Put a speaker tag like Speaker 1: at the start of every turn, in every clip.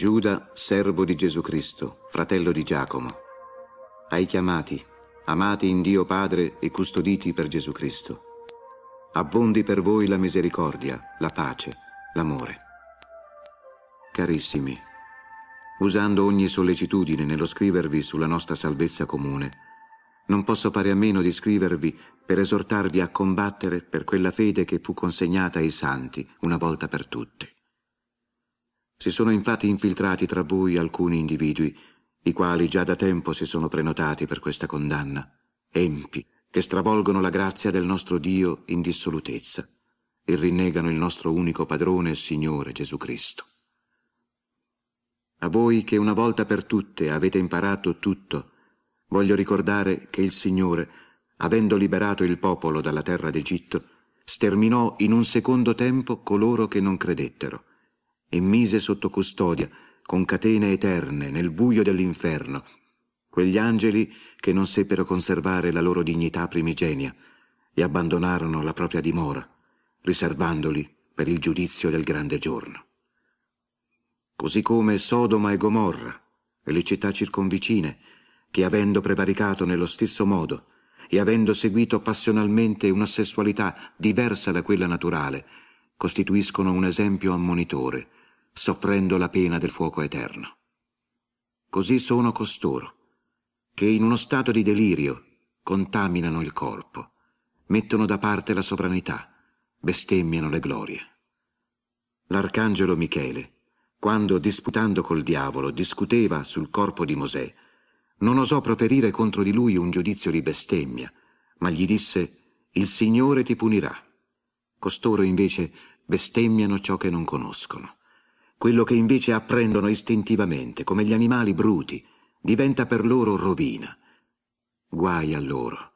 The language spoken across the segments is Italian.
Speaker 1: Giuda, servo di Gesù Cristo, fratello di Giacomo, ai chiamati, amati in Dio Padre e custoditi per Gesù Cristo. Abbondi per voi la misericordia, la pace, l'amore. Carissimi, usando ogni sollecitudine nello scrivervi sulla nostra salvezza comune, non posso fare a meno di scrivervi per esortarvi a combattere per quella fede che fu consegnata ai santi una volta per tutte. Si sono infatti infiltrati tra voi alcuni individui, i quali già da tempo si sono prenotati per questa condanna, empi, che stravolgono la grazia del nostro Dio in dissolutezza e rinnegano il nostro unico Padrone e Signore Gesù Cristo. A voi che una volta per tutte avete imparato tutto, voglio ricordare che il Signore, avendo liberato il popolo dalla terra d'Egitto, sterminò in un secondo tempo coloro che non credettero e mise sotto custodia, con catene eterne, nel buio dell'inferno, quegli angeli che non seppero conservare la loro dignità primigenia e abbandonarono la propria dimora, riservandoli per il giudizio del grande giorno. Così come Sodoma e Gomorra e le città circonvicine, che avendo prevaricato nello stesso modo e avendo seguito passionalmente una sessualità diversa da quella naturale, costituiscono un esempio ammonitore, soffrendo la pena del fuoco eterno. Così sono costoro, che in uno stato di delirio contaminano il corpo, mettono da parte la sovranità, bestemmiano le glorie. L'arcangelo Michele, quando disputando col diavolo discuteva sul corpo di Mosè, non osò proferire contro di lui un giudizio di bestemmia, ma gli disse, il Signore ti punirà. Costoro invece bestemmiano ciò che non conoscono. Quello che invece apprendono istintivamente, come gli animali bruti, diventa per loro rovina. Guai a loro,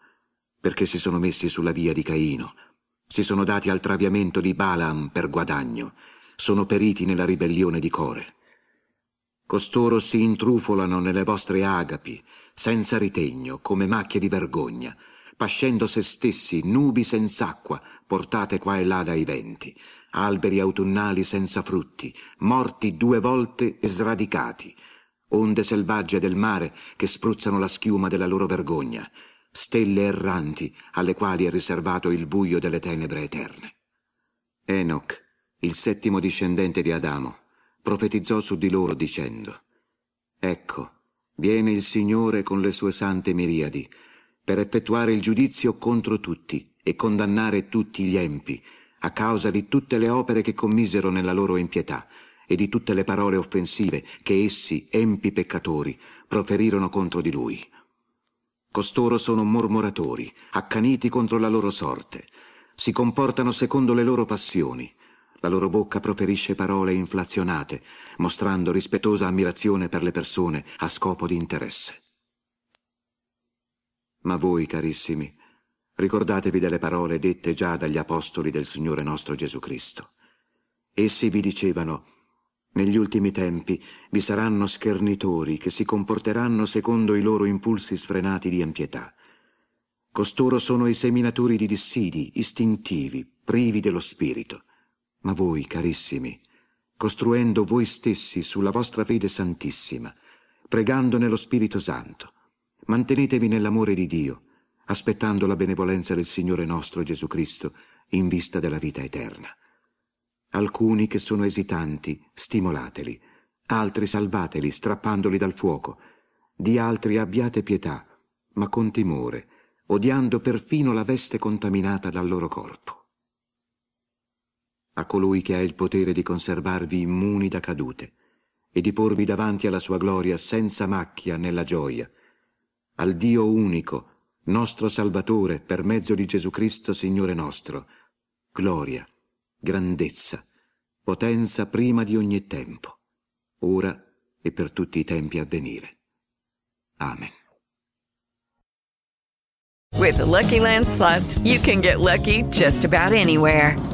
Speaker 1: perché si sono messi sulla via di Caino, si sono dati al traviamento di Balaam per guadagno, sono periti nella ribellione di Core. Costoro si intrufolano nelle vostre agapi, senza ritegno, come macchie di vergogna, pascendo se stessi nubi senz'acqua, portate qua e là dai venti, alberi autunnali senza frutti, morti due volte e sradicati, onde selvagge del mare che spruzzano la schiuma della loro vergogna, stelle erranti alle quali è riservato il buio delle tenebre eterne. Enoch, il settimo discendente di Adamo, profetizzò su di loro dicendo, Ecco, viene il Signore con le sue sante miriadi, per effettuare il giudizio contro tutti e condannare tutti gli empi, a causa di tutte le opere che commisero nella loro impietà e di tutte le parole offensive che essi, empi peccatori, proferirono contro di lui. Costoro sono mormoratori, accaniti contro la loro sorte, si comportano secondo le loro passioni, la loro bocca proferisce parole inflazionate, mostrando rispettosa ammirazione per le persone a scopo di interesse. Ma voi, carissimi, ricordatevi delle parole dette già dagli apostoli del Signore nostro Gesù Cristo. Essi vi dicevano, negli ultimi tempi vi saranno schernitori che si comporteranno secondo i loro impulsi sfrenati di empietà. Costoro sono i seminatori di dissidi, istintivi, privi dello spirito. Ma voi, carissimi, costruendo voi stessi sulla vostra fede santissima, pregando nello Spirito Santo, mantenetevi nell'amore di Dio, aspettando la benevolenza del Signore nostro Gesù Cristo in vista della vita eterna. Alcuni che sono esitanti, stimolateli, altri salvateli strappandoli dal fuoco, di altri abbiate pietà, ma con timore, odiando perfino la veste contaminata dal loro corpo. A colui che ha il potere di conservarvi immuni da cadute e di porvi davanti alla sua gloria senza macchia nella gioia, al Dio unico, nostro Salvatore, per mezzo di Gesù Cristo, Signore nostro, gloria, grandezza, potenza prima di ogni tempo, ora e per tutti i tempi a venire. Amen.
Speaker 2: With the Lucky Land slots, you can get lucky just about anywhere.